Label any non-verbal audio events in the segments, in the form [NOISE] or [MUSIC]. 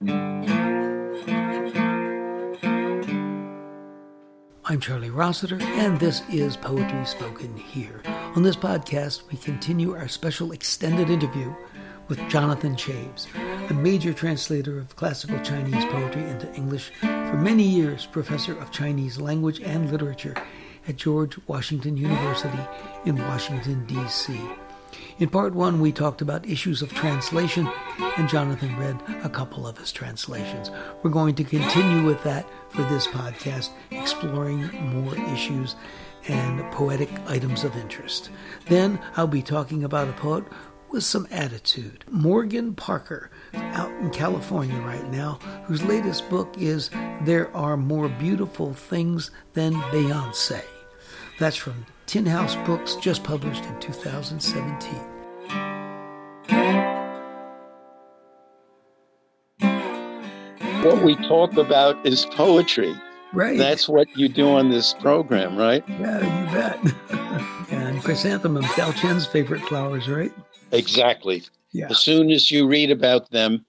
I'm Charlie Rossiter, and this is Poetry Spoken Here. On this podcast, we continue our special extended interview with Jonathan Chaves, a major translator of classical Chinese poetry into English, for many years professor of Chinese language and literature at George Washington University in Washington, D.C. In part one, we talked about issues of translation, and Jonathan read a couple of his translations. We're going to continue with that for this podcast, exploring more issues and poetic items of interest. Then I'll be talking about a poet with some attitude. Morgan Parker, out in California right now, whose latest book is There Are More Beautiful Things Than Beyonce. That's from Tin House Books, just published in 2017. What we talk about is poetry. Right. That's what you do on this program, right? Yeah, you bet. [LAUGHS] and chrysanthemums, Tao Qian's favorite flowers, right? Exactly. Yeah. As soon as you read about them,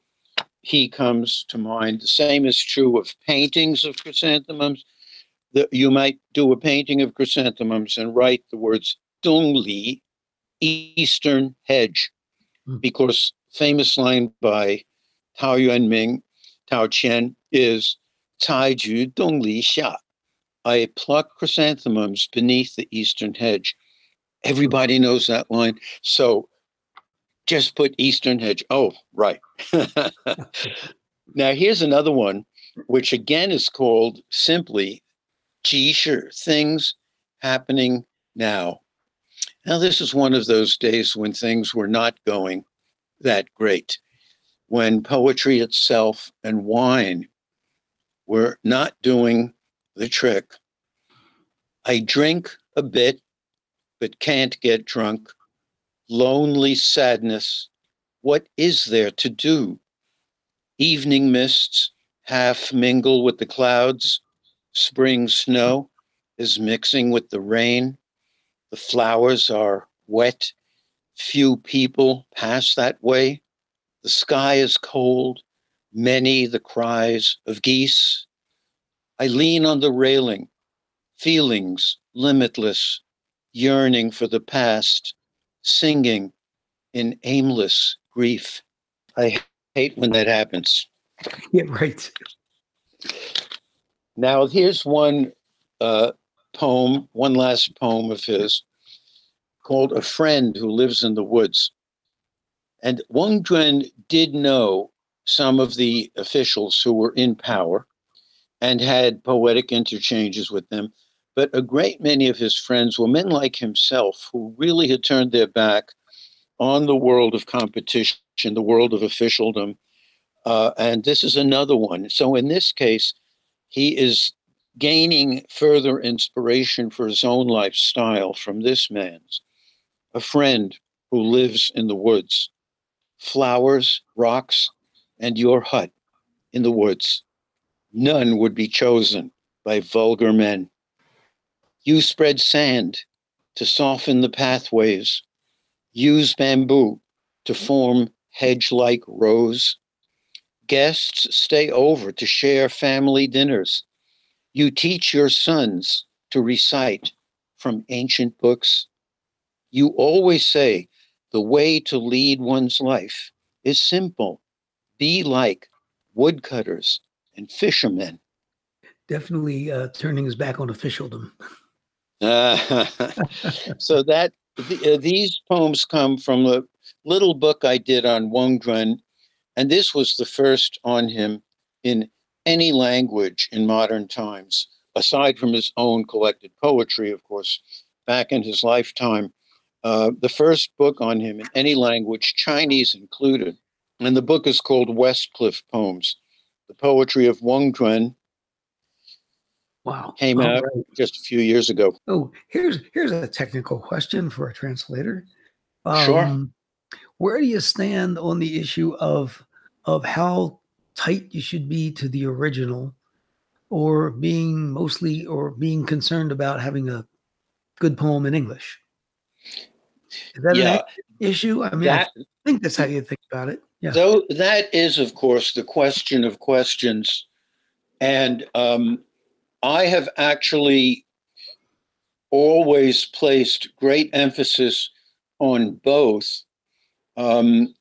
he comes to mind. The same is true of paintings of chrysanthemums. The, you might do a painting of chrysanthemums and write the words Dongli, Eastern Hedge, Mm. because famous line by Tao Yuanming, Tao Qian is Cai Ju Dongli Xia. I pluck chrysanthemums beneath the eastern hedge. Everybody knows that line. So just put eastern hedge. Oh, right. [LAUGHS] now here's another one, which again is called simply Shi, things happening now. Now, this is one of those days when things were not going that great, when poetry itself and wine were not doing the trick. I drink a bit, but can't get drunk. Lonely sadness. What is there to do? Evening mists half mingle with the clouds. Spring snow is mixing with the rain. The flowers are wet. Few people pass that way. The sky is cold. Many the cries of geese. I lean on the railing, feelings limitless, yearning for the past, singing in aimless grief. I hate when that happens. Yeah, right. Now, here's one uh, poem, one last poem of his called A Friend Who Lives in the Woods. And Weng Juan did know some of the officials who were in power and had poetic interchanges with them. But a great many of his friends were men like himself who really had turned their back on the world of competition, the world of officialdom. Uh, and this is another one. So in this case, he is gaining further inspiration for his own lifestyle from this man's a friend who lives in the woods, flowers, rocks, and your hut in the woods. None would be chosen by vulgar men. You spread sand to soften the pathways, use bamboo to form hedge like rows. Guests stay over to share family dinners. You teach your sons to recite from ancient books. You always say the way to lead one's life is simple be like woodcutters and fishermen. Definitely uh, turning his back on officialdom. Uh, [LAUGHS] so that uh, these poems come from a little book I did on Weng Juan, and this was the first on him in any language in modern times, aside from his own collected poetry, of course, back in his lifetime. Uh, the first book on him in any language, Chinese included. And the book is called Westcliff Poems. The poetry of Weng Juan Wow. came All out right. just a few years ago. Oh, here's here's a technical question for a translator. Sure. Um, Where do you stand on the issue of of how tight you should be to the original, or being mostly or being concerned about having a good poem in English? Is that yeah, an issue? I mean, that I think that's how you think about it. Yeah. So that is, of course, the question of questions. And um, I have actually always placed great emphasis on both. Um,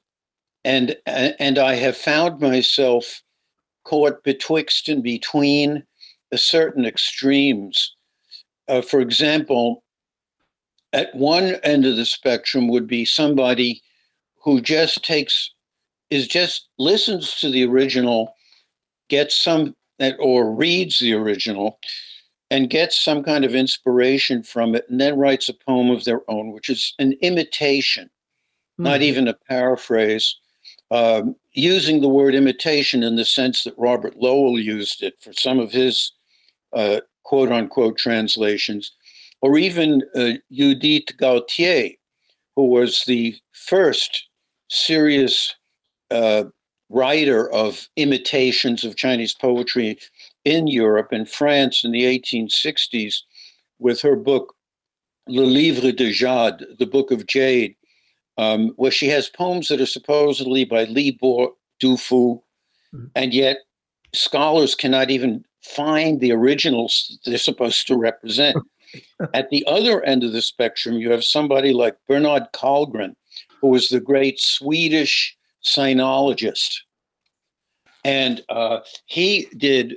and, and I have found myself caught betwixt and between certain extremes. Uh, for example, at one end of the spectrum would be somebody who just takes is just listens to the original gets some that or reads the original and gets some kind of inspiration from it and then writes a poem of their own which is an imitation mm-hmm. not even a paraphrase um, using the word imitation in the sense that robert lowell used it for some of his uh, quote unquote translations or even uh, Judith Gautier, who was the first serious uh, writer of imitations of Chinese poetry in Europe and France in the 1860s with her book Le Livre de Jade, the Book of Jade, um, where she has poems that are supposedly by Li Bo Dufu, mm-hmm. and yet scholars cannot even find the originals they're supposed to represent. [LAUGHS] At the other end of the spectrum, you have somebody like Bernhard Karlgren, who was the great Swedish sinologist. And uh, he did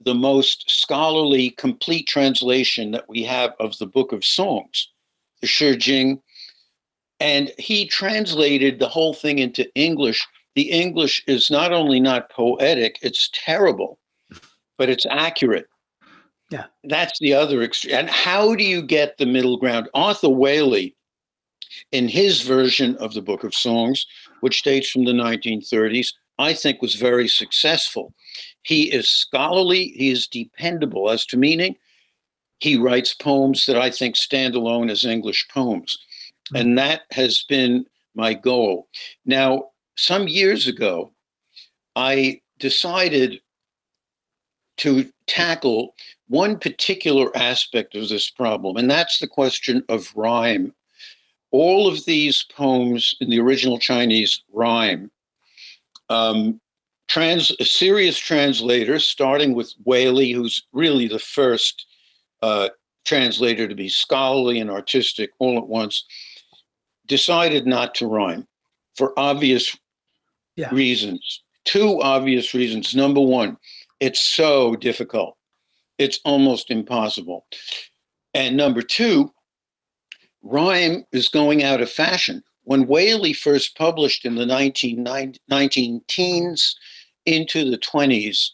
the most scholarly, complete translation that we have of the Book of Songs, the Shi Jing. And he translated the whole thing into English. The English is not only not poetic, it's terrible, but it's accurate. Yeah. That's the other extreme. And how do you get the middle ground? Arthur Waley, in his version of the Book of Songs, which dates from the 1930s, I think was very successful. He is scholarly, he is dependable as to meaning. He writes poems that I think stand alone as English poems. Mm-hmm. And that has been my goal. Now, some years ago, I decided to tackle one particular aspect of this problem, and that's the question of rhyme. All of these poems in the original Chinese rhyme. Um, trans, a serious translators, starting with Waley, who's really the first uh, translator to be scholarly and artistic all at once, decided not to rhyme for obvious yeah. reasons. Two obvious reasons. Number one, it's so difficult it's almost impossible. And number two, rhyme is going out of fashion. When Waley first published in the 19, 19 teens into the 20s,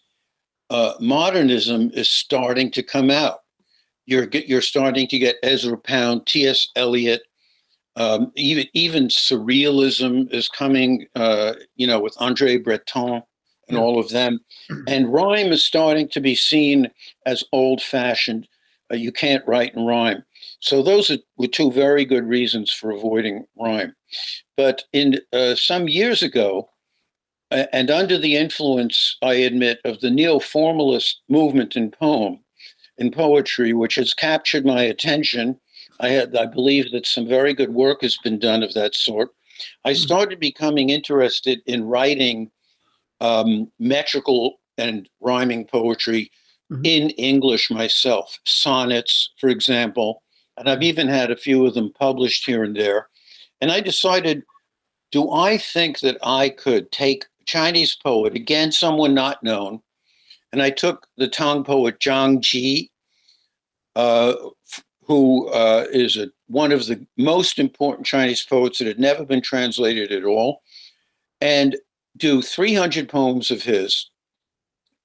uh, modernism is starting to come out. You're, you're starting to get Ezra Pound, T.S. Eliot, um, even, even surrealism is coming, uh, you know, with Andre Breton and all of them. [CLEARS THROAT] And rhyme is starting to be seen as old fashioned. Uh, you can't write in rhyme. So those are, were two very good reasons for avoiding rhyme. But in uh, some years ago, and under the influence, I admit, of the neo-formalist movement in poem, in poetry, which has captured my attention, I had, I believe that some very good work has been done of that sort. I hmm. started becoming interested in writing um, metrical and rhyming poetry mm-hmm. in English myself, sonnets, for example. And I've even had a few of them published here and there. And I decided do I think that I could take Chinese poet, again, someone not known, and I took the Tang poet Zhang Ji, uh, who uh, is a, one of the most important Chinese poets that had never been translated at all, and do 300 poems of his.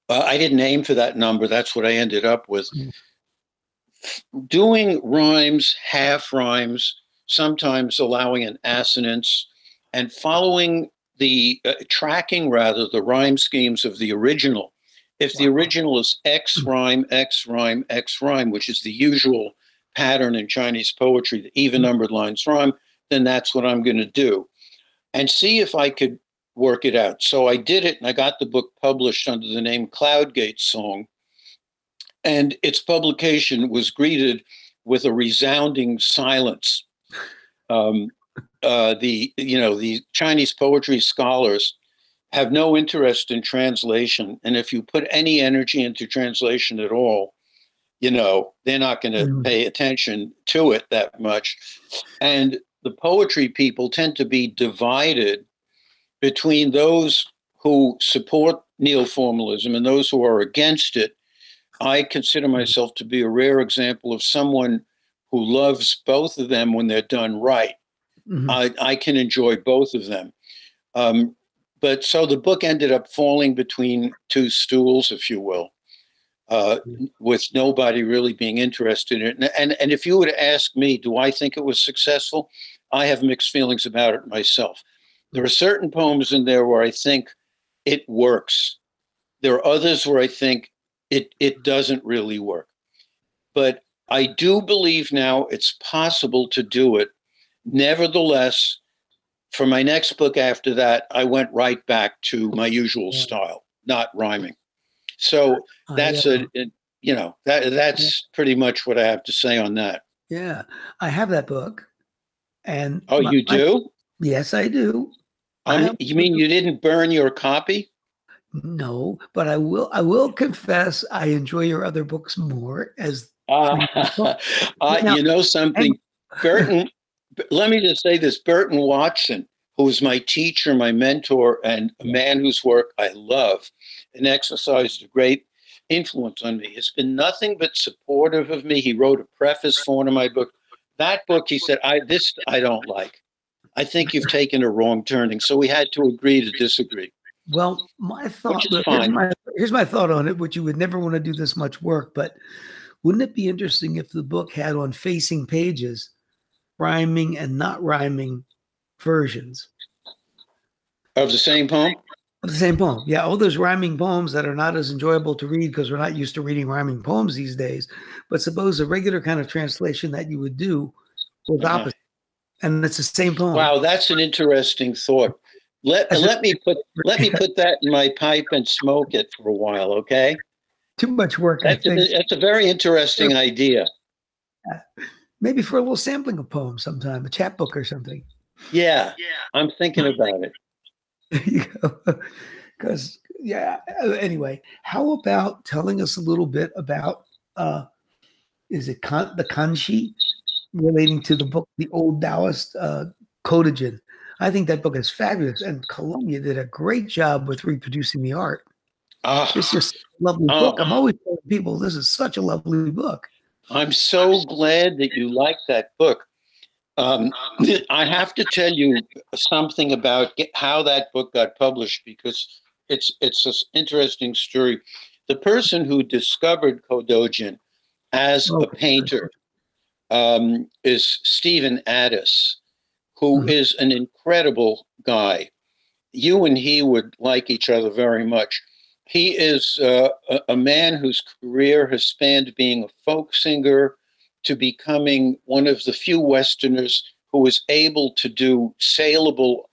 Uh, I didn't aim for that number. That's what I ended up with. Mm. Doing rhymes, half rhymes, sometimes allowing an assonance, and following the uh, tracking rather the rhyme schemes of the original. If the original is X hmm. rhyme, X rhyme, X rhyme, which is the usual pattern in Chinese poetry, the even hmm. numbered lines rhyme, then that's what I'm going to do. And see if I could work it out. So I did it and I got the book published under the name Cloudgate Song. And its publication was greeted with a resounding silence. Um, uh, the you know the Chinese poetry scholars have no interest in translation. And if you put any energy into translation at all, you know, they're not going to mm. pay attention to it that much. And the poetry people tend to be divided between those who support neo-formalism and those who are against it. I consider myself to be a rare example of someone who loves both of them when they're done right. Mm-hmm. I, I can enjoy both of them. Um, but so the book ended up falling between two stools, if you will, uh, with nobody really being interested in it. And, and, and if you would ask me, do I think it was successful? I have mixed feelings about it myself. There are certain poems in there where I think it works. There are others where I think it, it doesn't really work. But I do believe now it's possible to do it. Nevertheless, for my next book after that, I went right back to my usual style, not rhyming. So that's a, a, you know, that that's pretty much what I have to say on that. Yeah, I have that book, and oh, my, you do? yes, I do. Um, you mean you didn't burn your copy? No, but I will. I will confess, I enjoy your other books more. As [LAUGHS] uh, uh, now, you know something, and, Burton. let me just say this: Burton Watson, who was my teacher, my mentor, and a man whose work I love, and exercised a great influence on me, has been nothing but supportive of me. He wrote a preface for one of my books. That book, he said, "I this I don't like." I think you've taken a wrong turning. So we had to agree to disagree. Well, my thought here's my, here's my thought on it, which you would never want to do this much work, but wouldn't it be interesting if the book had on facing pages rhyming and not rhyming versions of the same poem? Of the same poem. Yeah, all those rhyming poems that are not as enjoyable to read because we're not used to reading rhyming poems these days. But suppose a regular kind of translation that you would do was uh-huh. opposite and it's the same poem. Wow, that's an interesting thought. Let let me put let me [LAUGHS] put that in my pipe and smoke it for a while, okay? Too much work. That's, I think. A, that's a very interesting idea. Maybe for a little sampling of poems sometime, a chapbook or something. Yeah, yeah. I'm thinking about it. [LAUGHS] Because yeah. Anyway, how about telling us a little bit about uh, is it kan- the kanshi relating to the book, The Old Taoist uh, Kodojin. I think that book is fabulous, and Columbia did a great job with reproducing the art. Uh, it's just a lovely uh, book. I'm always telling people this is such a lovely book. I'm so glad that you like that book. Um, [LAUGHS] I have to tell you something about how that book got published because it's it's an interesting story. The person who discovered Kodojin as a painter um, is Stephen Addiss, who mm-hmm. is an incredible guy. You and he would like each other very much. He is uh, a, a man whose career has spanned being a folk singer to becoming one of the few Westerners who was able to do saleable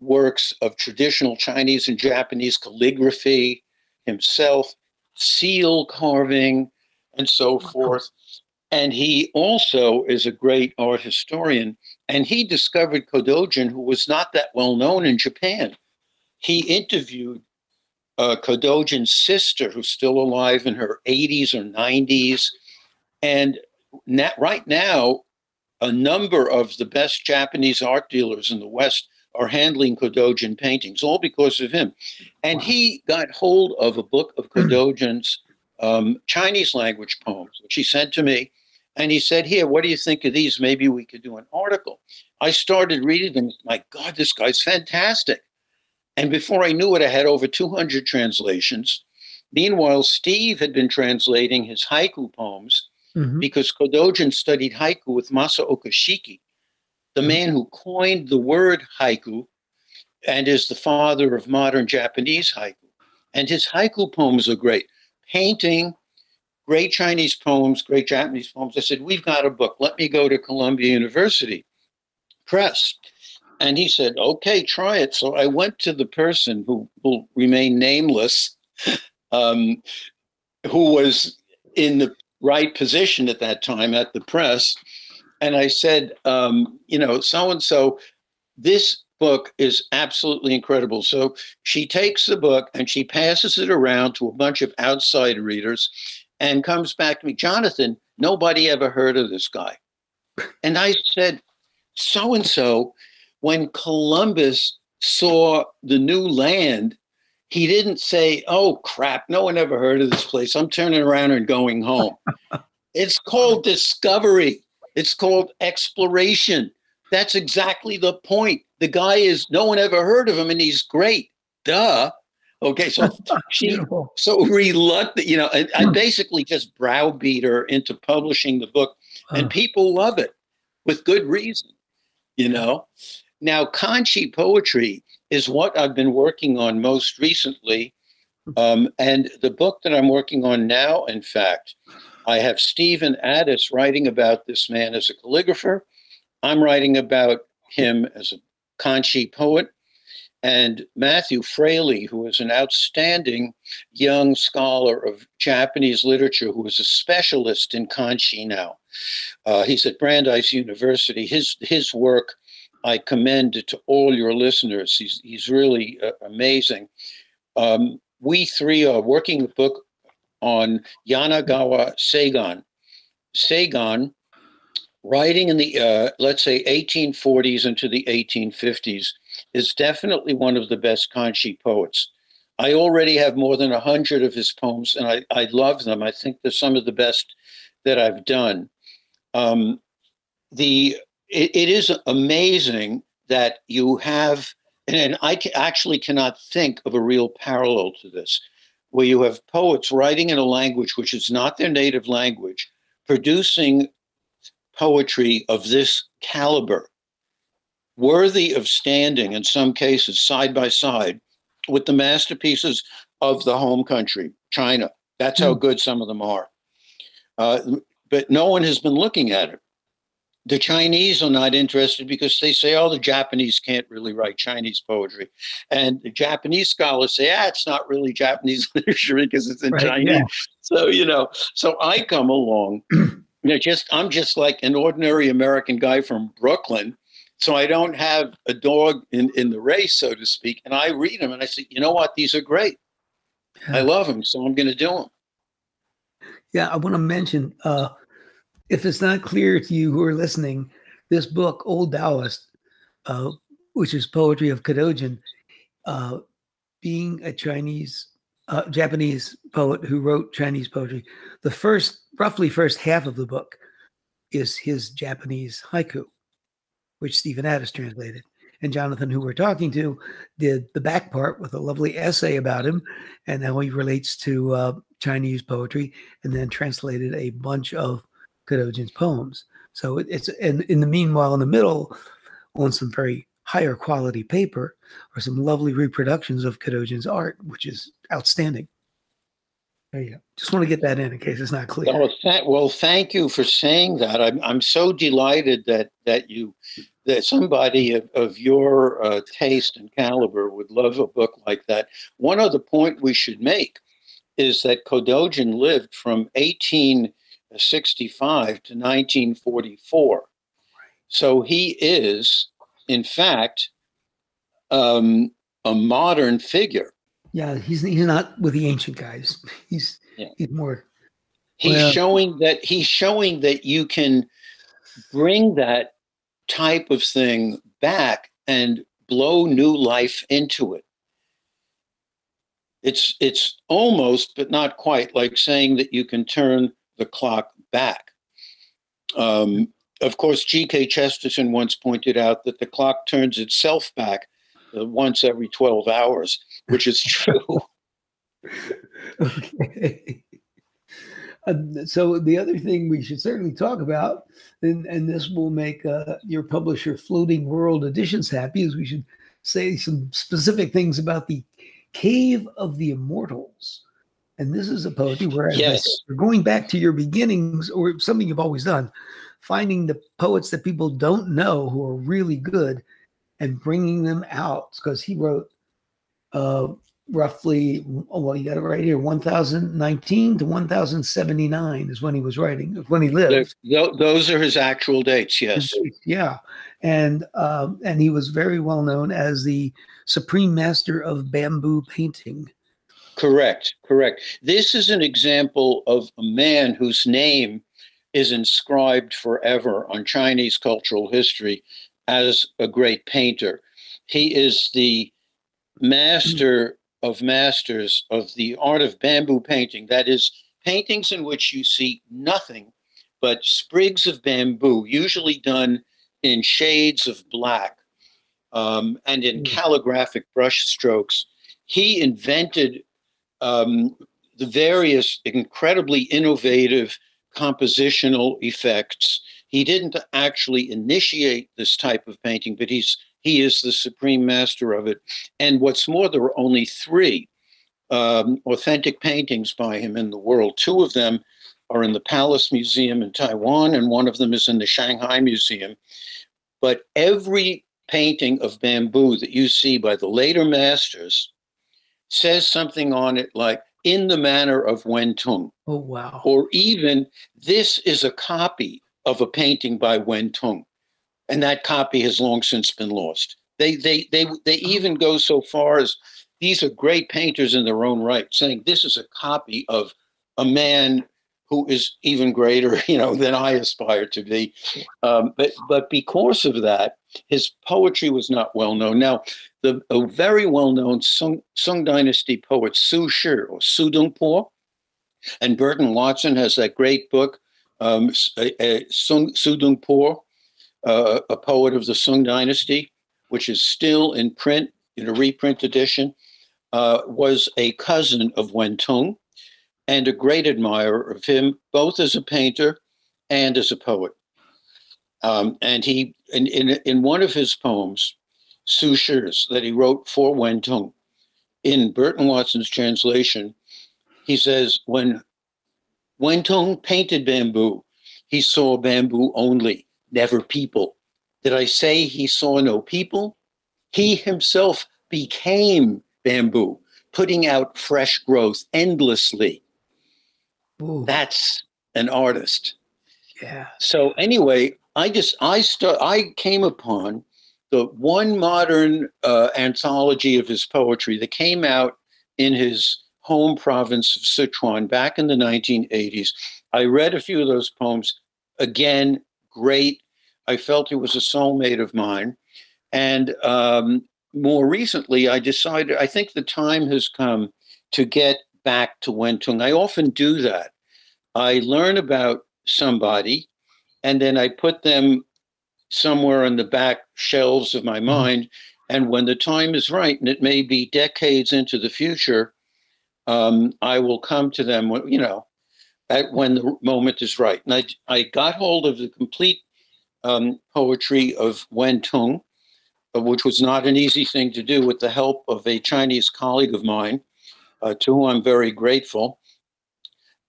works of traditional Chinese and Japanese calligraphy himself, seal carving, and so forth. And he also is a great art historian. And he discovered Kodojin, who was not that well known in Japan. He interviewed uh, Kodojin's sister, who's still alive in her 80s or 90s. And na- right now, a number of the best Japanese art dealers in the West are handling Kodojin paintings, all because of him. And wow. he got hold of a book of Kodojin's um, Chinese language poems, which he sent to me. And he said, Here, what do you think of these? Maybe we could do an article. I started reading them. My God, this guy's fantastic. And before I knew it, I had over 200 translations. Meanwhile, Steve had been translating his haiku poems mm-hmm. because Kodojin studied haiku with Masaoka Shiki, the mm-hmm. man who coined the word haiku and is the father of modern Japanese haiku. And his haiku poems are great. Painting great Chinese poems, great Japanese poems. I said, We've got a book. Let me go to Columbia University Press. And he said, Okay, try it. So I went to the person who will remain nameless, [LAUGHS] um, who was in the right position at that time at the press. And I said, um, You know, so and so, this book is absolutely incredible. So she takes the book and she passes it around to a bunch of outside readers and comes back to me, Jonathan, nobody ever heard of this guy. And I said, so and so, when Columbus saw the new land, he didn't say, oh crap, no one ever heard of this place. I'm turning around and going home. [LAUGHS] it's called discovery, it's called exploration. That's exactly the point. The guy is no one ever heard of him, and he's great. Duh. Okay, so [LAUGHS] she so reluctant, you know, I, I, hmm. basically just browbeat her into publishing the book, and people love it with good reason, you know. Now, Kanshi poetry is what I've been working on most recently, hmm. um, and the book that I'm working on now, in fact, I have Stephen Addiss writing about this man as a calligrapher. I'm writing about him as a Kanshi poet. And Matthew Fraleigh, who is an outstanding young scholar of Japanese literature, who is a specialist in Kanshi now. Uh, he's at Brandeis University. His, his work I commend to all your listeners. He's, he's really uh, amazing. Um, we three are working the book on Yanagawa Seigan. Seigan writing in the uh, let's say 1840s into the 1850s is definitely one of the best kanshi poets i already have more than 100 of his poems and i, I love them i think they're some of the best that i've done um, the it, it is amazing that you have and, and i actually cannot think of a real parallel to this where you have poets writing in a language which is not their native language producing poetry of this caliber, worthy of standing in some cases side by side with the masterpieces of the home country, China. That's how hmm. good some of them are. Uh, but no one has been looking at it. The Chinese are not interested because they say, oh, the Japanese can't really write Chinese poetry. And the Japanese scholars say, ah, it's not really Japanese [LAUGHS] literature because it's in right, Chinese. Yeah. So, you know, so I come along [CLEARS THROAT] you know, just I'm just like an ordinary American guy from Brooklyn. So I don't have a dog in, in the race, so to speak. And I read them and I say, you know what? These are great. I love them. So I'm going to do them. Yeah. I want to mention uh, if it's not clear to you who are listening, this book, Old Taoist, uh, which is poetry of Kodojin, uh, being a Chinese uh, Japanese poet who wrote Chinese poetry. The first, roughly first half of the book is his Japanese haiku, which Stephen Addiss translated. And Jonathan, who we're talking to, did the back part with a lovely essay about him and how he relates to uh, Chinese poetry, and then translated a bunch of Kodojin's poems. So it's and in the meanwhile, in the middle, on some very higher quality paper, or some lovely reproductions of Kodojin's art, which is outstanding. There you go. Just want to get that in in case it's not clear. Well, th- well thank you for saying that. I'm, I'm so delighted that that you that somebody of, of your uh, taste and caliber would love a book like that. One other point we should make is that Kodojin lived from 1865 to 1944. So he is, in fact, um, a modern figure. Yeah, he's he's not with the ancient guys. [LAUGHS] He's yeah. he's more. He's well, showing that he's showing that you can bring that type of thing back and blow new life into it. It's it's almost, but not quite, like saying that you can turn the clock back. Um, of course, G.K. Chesterton once pointed out that the clock turns itself back uh, once every 12 hours, which is [LAUGHS] true. okay. Um, so the other thing we should certainly talk about, and, and this will make uh, your publisher Floating World Editions happy, is we should say some specific things about the Cave of the Immortals. And this is a poetry where yes. you're going back to your beginnings or something you've always done, finding the poets that people don't know who are really good and bringing them out because he wrote uh, roughly, oh, well, you got it right here, 1019 to 1079 is when he was writing, when he lived. Those are his actual dates, yes. Yeah. And, um, and he was very well known as the supreme master of bamboo painting. Correct, correct. This is an example of a man whose name is inscribed forever on Chinese cultural history as a great painter. He is the master of masters of the art of bamboo painting. That is, paintings in which you see nothing but sprigs of bamboo, usually done in shades of black um, and in hmm. calligraphic brush strokes. He invented um, the various incredibly innovative compositional effects. He didn't actually initiate this type of painting, but he's he is the supreme master of it. And what's more, there are only three um, authentic paintings by him in the world. Two of them are in the Palace Museum in Taiwan, and one of them is in the Shanghai Museum. But every painting of bamboo that you see by the later masters says something on it like in the manner of Wen Tung. Oh, wow. Or even this is a copy of a painting by Wen Tung. And that copy has long since been lost. They, they, they, they oh. even go so far as these are great painters in their own right, saying this is a copy of a man who is even greater, [LAUGHS] you know, than I aspire to be. Um, but but because of that, his poetry was not well known. Now, the a very well known Sung, Dynasty poet Su Shi or Su Dongpo, and Burton Watson has that great book, um, Sung, Su Dongpo, uh, a poet of the Sung Dynasty, which is still in print in a reprint edition. Uh, was a cousin of Wen Tung and a great admirer of him, both as a painter and as a poet. Um, and he, in, in, in one of his poems, Su Shi's, that he wrote for Wen Tung, in Burton Watson's translation, he says, when Wen Tung painted bamboo, he saw bamboo only, never people. Did I say he saw no people? He himself became bamboo, putting out fresh growth endlessly. Ooh. That's an artist. Yeah. So anyway, I just I st- I came upon the one modern uh, anthology of his poetry that came out in his home province of Sichuan back in the 1980s. I read a few of those poems. Again, great. I felt he was a soulmate of mine. And um, more recently, I decided I think the time has come to get back to Wen Tung. I often do that. I learn about somebody and then I put them somewhere on the back shelves of my mm-hmm. mind. And when the time is right, and it may be decades into the future, um, I will come to them, you know, at when the moment is right. And I, I got hold of the complete um, poetry of Wen Tung, uh, which was not an easy thing to do with the help of a Chinese colleague of mine, uh, to whom I'm very grateful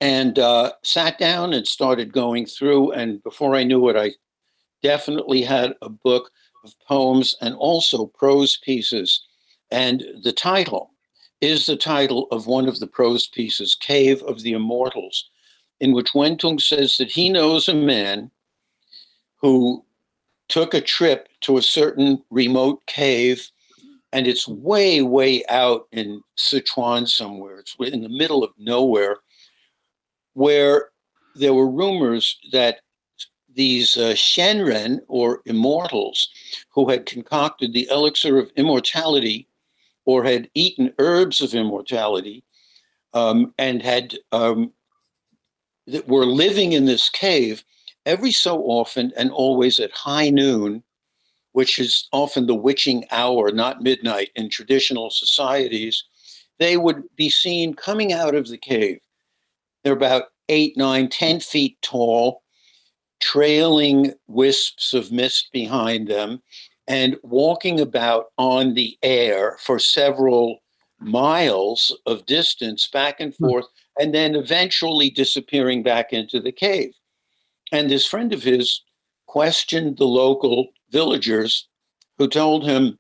and uh, sat down and started going through. And before I knew it, I definitely had a book of poems and also prose pieces. And the title is the title of one of the prose pieces, Cave of the Immortals, in which Wen Tung says that he knows a man who took a trip to a certain remote cave and it's way, way out in Sichuan somewhere. It's in the middle of nowhere where there were rumors that these uh, Shenren, or immortals, who had concocted the elixir of immortality or had eaten herbs of immortality um, and had um, that were living in this cave every so often and always at high noon, which is often the witching hour, not midnight in traditional societies, they would be seen coming out of the cave they're about eight, nine, ten feet tall, trailing wisps of mist behind them, and walking about on the air for several miles of distance back and hmm. forth, and then eventually disappearing back into the cave. And this friend of his questioned the local villagers who told him,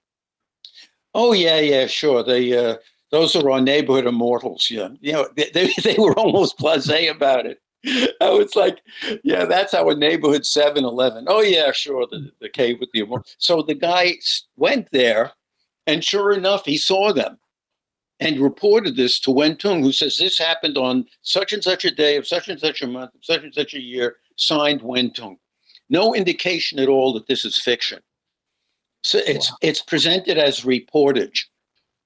Oh, yeah, yeah, sure. They, uh, those are our neighborhood immortals. Yeah, you know, they, they, [LAUGHS] they were almost blasé about it. I was like, yeah, that's our neighborhood 7-Eleven. Oh yeah, sure, the, the cave with the immortal. So the guy went there, and sure enough, he saw them and reported this to Wen Tung, who says this happened on such and such a day of such and such a month of such and such a year, signed Wen Tung. No indication at all that this is fiction. So it's wow. it's presented as reportage.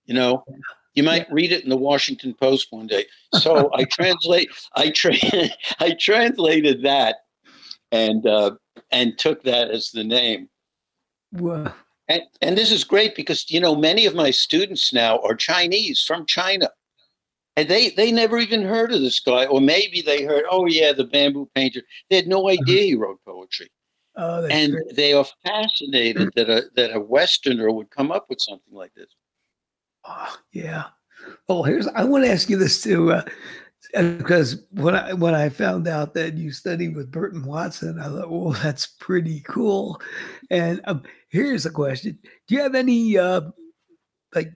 You know, you might yeah. read it in the Washington Post one day. So I [LAUGHS] translate I tra- [LAUGHS] I translated that and uh, and took that as the name. Wow. And, and this is great because you know many of my students now are Chinese from China, and they they never even heard of this guy, or maybe they heard, oh yeah, the bamboo painter. They had no uh-huh. idea he wrote poetry, oh, and great. they are fascinated that a that a Westerner would come up with something like this. Oh, yeah. Well, here's I want to ask you this too. Uh, because when I when I found out that you studied with Burton Watson, I thought, well, that's pretty cool. And um, here's a question: Do you have any uh, like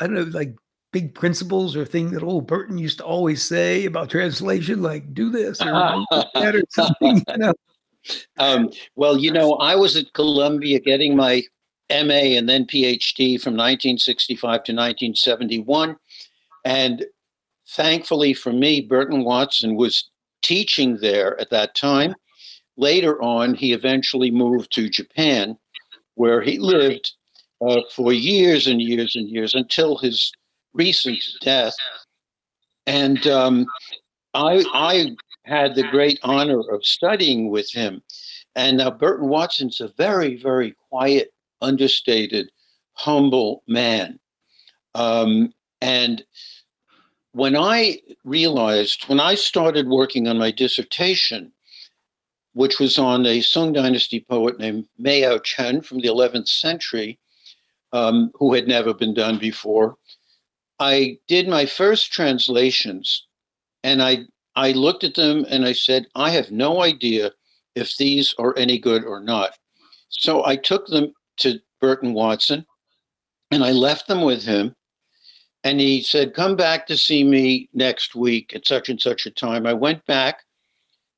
I don't know, like big principles or thing that old Burton used to always say about translation, like do this or [LAUGHS] that or something? You know? Um, well, you know, I was at Columbia getting my MA and then PhD from 1965 to 1971, and Thankfully for me, Burton Watson was teaching there at that time. Later on, he eventually moved to Japan, where he lived uh, for years and years and years until his recent death. And um, I, I had the great honor of studying with him. And uh, Burton Watson's a very, very quiet, understated, humble man. Um, and when I realized, when I started working on my dissertation, which was on a Sung Dynasty poet named Meiyao Chen from the 11th century, um, who had never been done before, I did my first translations and I, I looked at them and I said, I have no idea if these are any good or not. So I took them to Burton Watson and I left them with him and he said, Come back to see me next week at such and such a time. I went back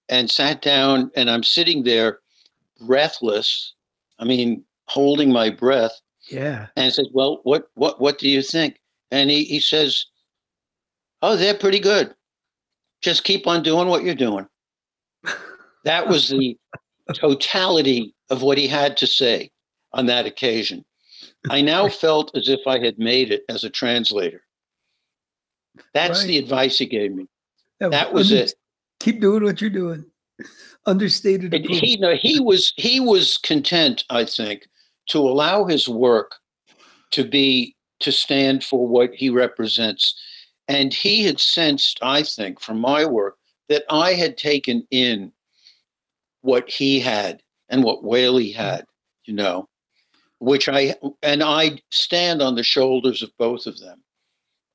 and sat down, and I'm sitting there breathless. I mean, holding my breath. Yeah. And I said, Well, what what what do you think? And he, he says, Oh, they're pretty good. Just keep on doing what you're doing. that was the [LAUGHS] totality of what he had to say on that occasion. I now felt as if I had made it as a translator. That's right. the advice he gave me. That, that was it. Keep doing what you're doing. Understated. He, no, he was he was content, I think, to allow his work to be to stand for what he represents. And he had sensed, I think, from my work, that I had taken in what he had and what Waley had, you know which I and I stand on the shoulders of both of them.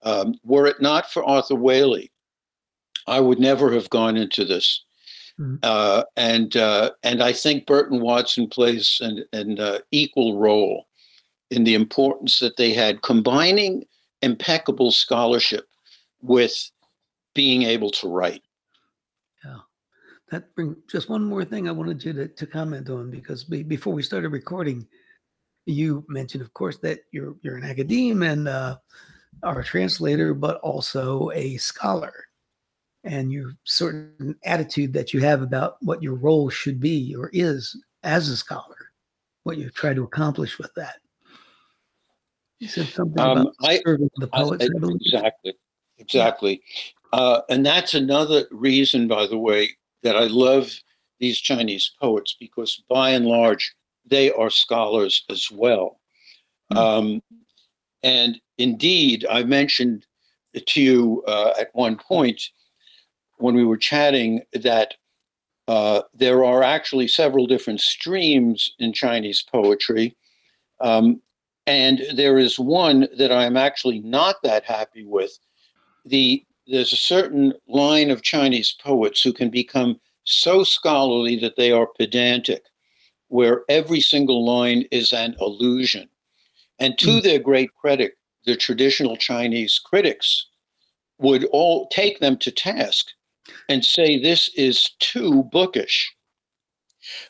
Um, were it not for Arthur Waley, I would never have gone into this. Mm-hmm. Uh, and uh, and I think Burton Watson plays an, an uh, equal role in the importance that they had combining impeccable scholarship with being able to write. Yeah, that brings just one more thing I wanted you to, to comment on because be, before we started recording, you mentioned, of course, that you're you're an academe and uh, are a translator, but also a scholar, and your certain attitude that you have about what your role should be or is as a scholar, what you try to accomplish with that. You said something um, about I, the poets. I, I exactly, exactly, uh, and that's another reason, by the way, that I love these Chinese poets because, by and large, they are scholars as well. Mm-hmm. Um, and indeed, I mentioned to you uh, at one point when we were chatting that uh, there are actually several different streams in Chinese poetry. Um, and there is one that I'm actually not that happy with. The there's a certain line of Chinese poets who can become so scholarly that they are pedantic where every single line is an allusion. And to mm. their great credit, the traditional Chinese critics would all take them to task and say this is too bookish.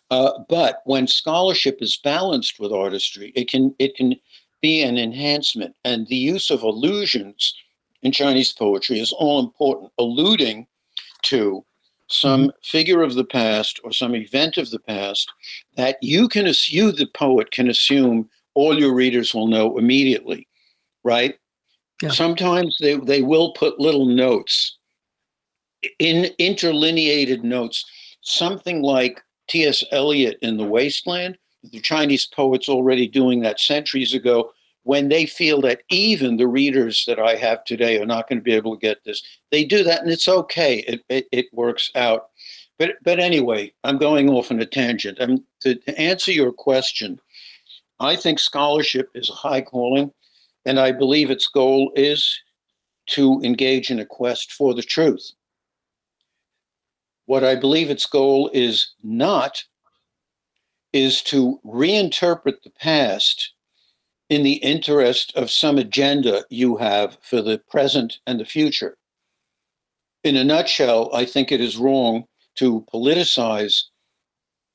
Uh, but when scholarship is balanced with artistry, it can it can be an enhancement. And the use of allusions in Chinese poetry is all important, alluding to some mm-hmm. figure of the past or some event of the past that you can you the poet can assume all your readers will know immediately right yeah. sometimes they, they will put little notes in interlineated notes something like ts eliot in the wasteland the chinese poets already doing that centuries ago when they feel that even the readers that I have today are not going to be able to get this. They do that, and it's okay. It, it, it works out. But, but anyway, I'm going off on a tangent. I'm, to, to answer your question, I think scholarship is a high calling, and I believe its goal is to engage in a quest for the truth. What I believe its goal is not is to reinterpret the past in the interest of some agenda you have for the present and the future. In a nutshell, I think it is wrong to politicize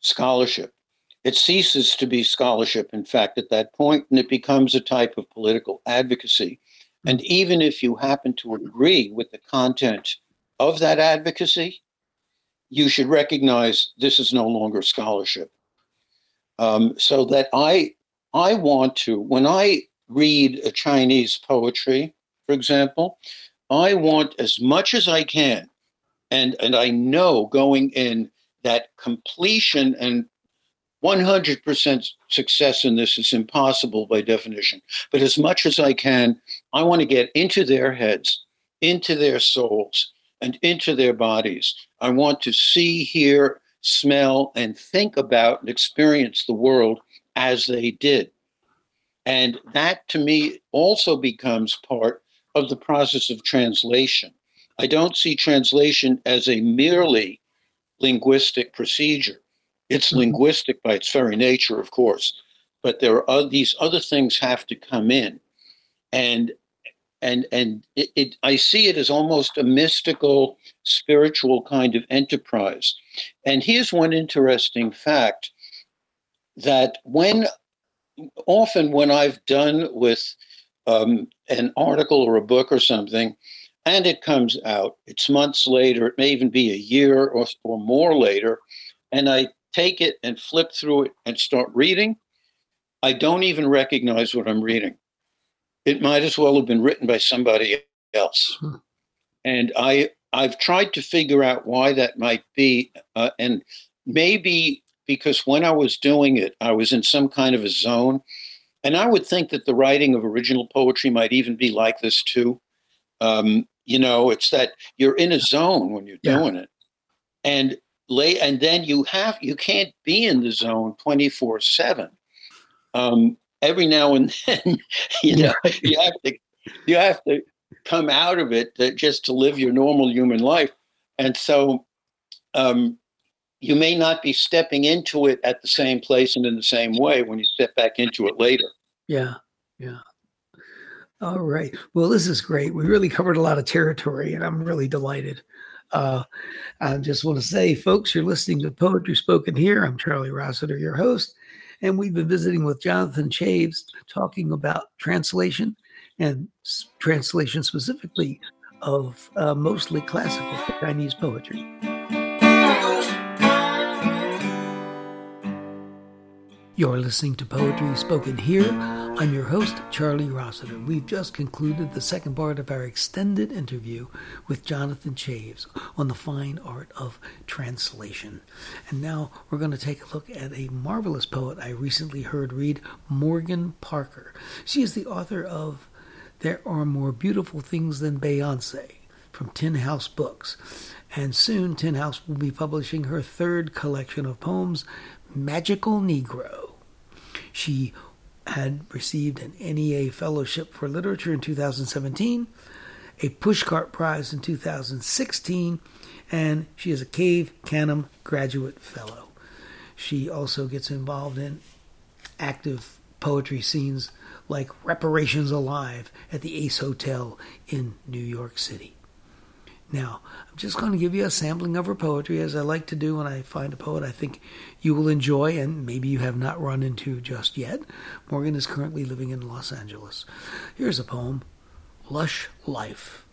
scholarship. It ceases to be scholarship, in fact, at that point, and it becomes a type of political advocacy. And even if you happen to agree with the content of that advocacy, you should recognize this is no longer scholarship. Um, so that I I want to, when I read a Chinese poetry, for example, I want as much as I can, and, and I know going in that completion and 100% success in this is impossible by definition. But as much as I can, I want to get into their heads, into their souls, and into their bodies. I want to see, hear, smell, and think about and experience the world as they did. And that to me also becomes part of the process of translation. I don't see translation as a merely linguistic procedure. It's mm-hmm. linguistic by its very nature, of course, but there are these other things have to come in, and and and it, it, I see it as almost a mystical, spiritual kind of enterprise. And here's one interesting fact that when often when I've done with um, an article or a book or something, and it comes out, it's months later, it may even be a year or, or more later, and I take it and flip through it and start reading, I don't even recognize what I'm reading. It might as well have been written by somebody else. Hmm. And I I've tried to figure out why that might be, uh, and maybe because when I was doing it, I was in some kind of a zone. And I would think that the writing of original poetry might even be like this too. Um, you know, it's that you're in a zone when you're yeah. doing it. And lay and then you have you can't be in the zone 24 7 um, every now and [LAUGHS] then you know you have to you have to come out of it to, just to live your normal human life and so um, you may not be stepping into it at the same place and in the same way when you step back into it later. Yeah, yeah. All right. Well, this is great. We really covered a lot of territory, and I'm really delighted. Uh, I just want to say, folks, you're listening to Poetry Spoken Here. I'm Charlie Rossiter, your host, and we've been visiting with Jonathan Chaves talking about translation and translation specifically of uh, mostly classical Chinese poetry. You're listening to Poetry Spoken Here. I'm your host, Charlie Rossiter. We've just concluded the second part of our extended interview with Jonathan Chaves on the fine art of translation. And now we're going to take a look at a marvelous poet I recently heard read, Morgan Parker. She is the author of There Are More Beautiful Things Than Beyonce from Tin House Books. And soon Tin House will be publishing her third collection of poems, Magical Negro. She had received an NEA Fellowship for Literature in 2017, a Pushcart Prize in 2016, and she is a Cave Canem Graduate Fellow. She also gets involved in active poetry scenes like Reparations Alive at the Ace Hotel in New York City. Now, I'm just going to give you a sampling of her poetry, as I like to do when I find a poet I think you will enjoy and maybe you have not run into just yet. Morgan is currently living in Los Angeles. Here's a poem Lush Life.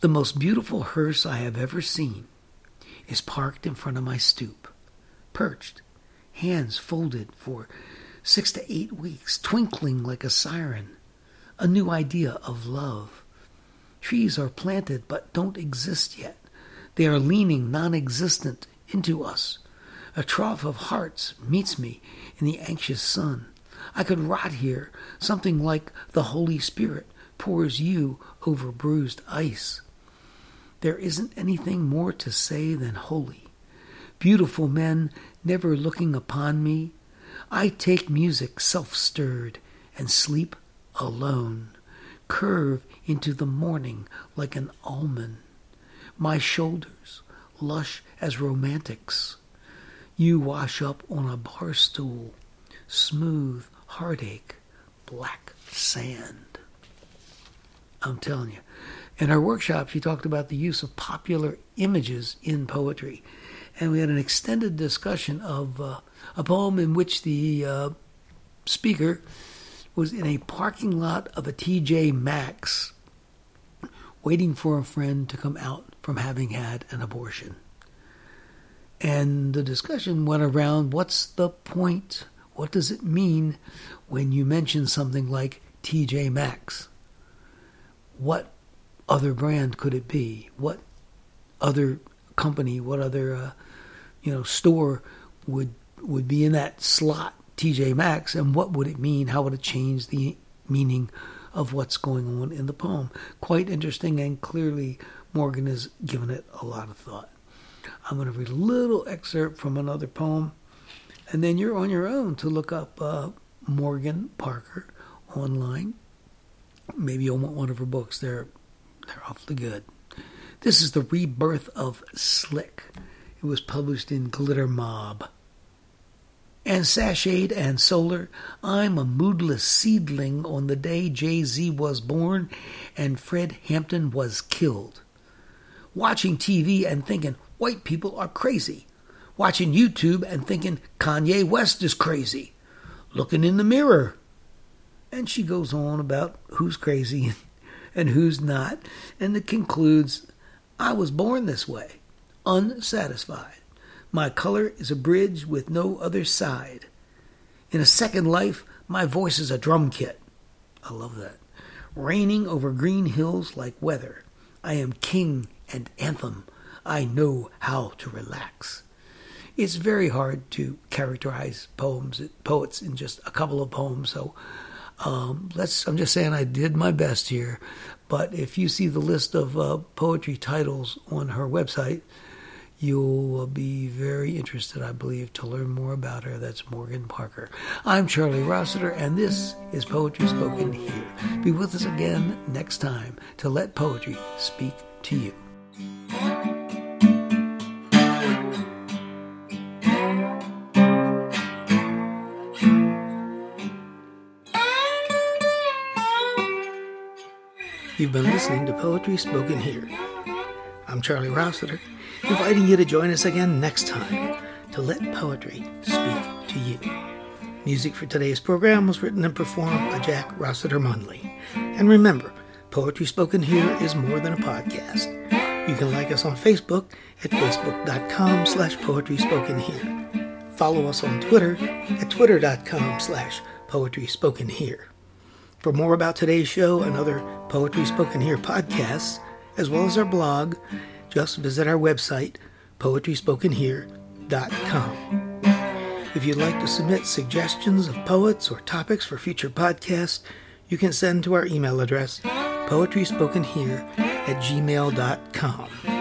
The most beautiful hearse I have ever seen is parked in front of my stoop, perched, hands folded for six to eight weeks, twinkling like a siren, a new idea of love Trees are planted but don't exist yet. They are leaning non existent into us. A trough of hearts meets me in the anxious sun. I could rot here, something like the Holy Spirit pours you over bruised ice. There isn't anything more to say than holy. Beautiful men never looking upon me. I take music self stirred and sleep alone curve into the morning like an almond. My shoulders, lush as romantics. You wash up on a bar stool, smooth heartache, black sand. I'm telling you. In our workshop, she talked about the use of popular images in poetry. And we had an extended discussion of uh, a poem in which the uh, speaker was in a parking lot of a TJ Maxx waiting for a friend to come out from having had an abortion. And the discussion went around what's the point? What does it mean when you mention something like TJ Maxx? What other brand could it be? What other company, what other uh, you know store would would be in that slot TJ Maxx and what would it mean? How would it change the meaning of what's going on in the poem? Quite interesting, and clearly Morgan has given it a lot of thought. I'm going to read a little excerpt from another poem, and then you're on your own to look up uh, Morgan Parker online. Maybe you'll want one of her books. They're they're awfully good. This is the rebirth of Slick. It was published in Glitter Mob and sashayed and solar. I'm a moodless seedling on the day Jay Z was born and Fred Hampton was killed. Watching TV and thinking white people are crazy. Watching YouTube and thinking Kanye West is crazy. Looking in the mirror. And she goes on about who's crazy [LAUGHS] and who's not, and it concludes I was born this way, unsatisfied. My color is a bridge with no other side. In a second life, my voice is a drum kit. I love that. Raining over green hills like weather. I am king and anthem. I know how to relax. It's very hard to characterize poems, poets in just a couple of poems. So um, let's. I'm just saying I did my best here. But if you see the list of uh, poetry titles on her website, You'll be very interested, I believe, to learn more about her. That's Morgan Parker. I'm Charlie Rossiter, and this is Poetry Spoken Here. Be with us again next time to let poetry speak to you. You've been listening to Poetry Spoken Here. I'm Charlie Rossiter inviting you to join us again next time to let poetry speak to you. Music for today's program was written and performed by Jack Rossiter Munley. And remember, Poetry Spoken Here is more than a podcast. You can like us on Facebook at facebook.com slash poetry spoken here. Follow us on Twitter at twitter.com slash poetry spoken here. For more about today's show and other Poetry Spoken Here podcasts, as well as our blog, just visit our website, poetryspokenhere.com. If you'd like to submit suggestions of poets or topics for future podcasts, you can send to our email address, poetryspokenhere at gmail.com.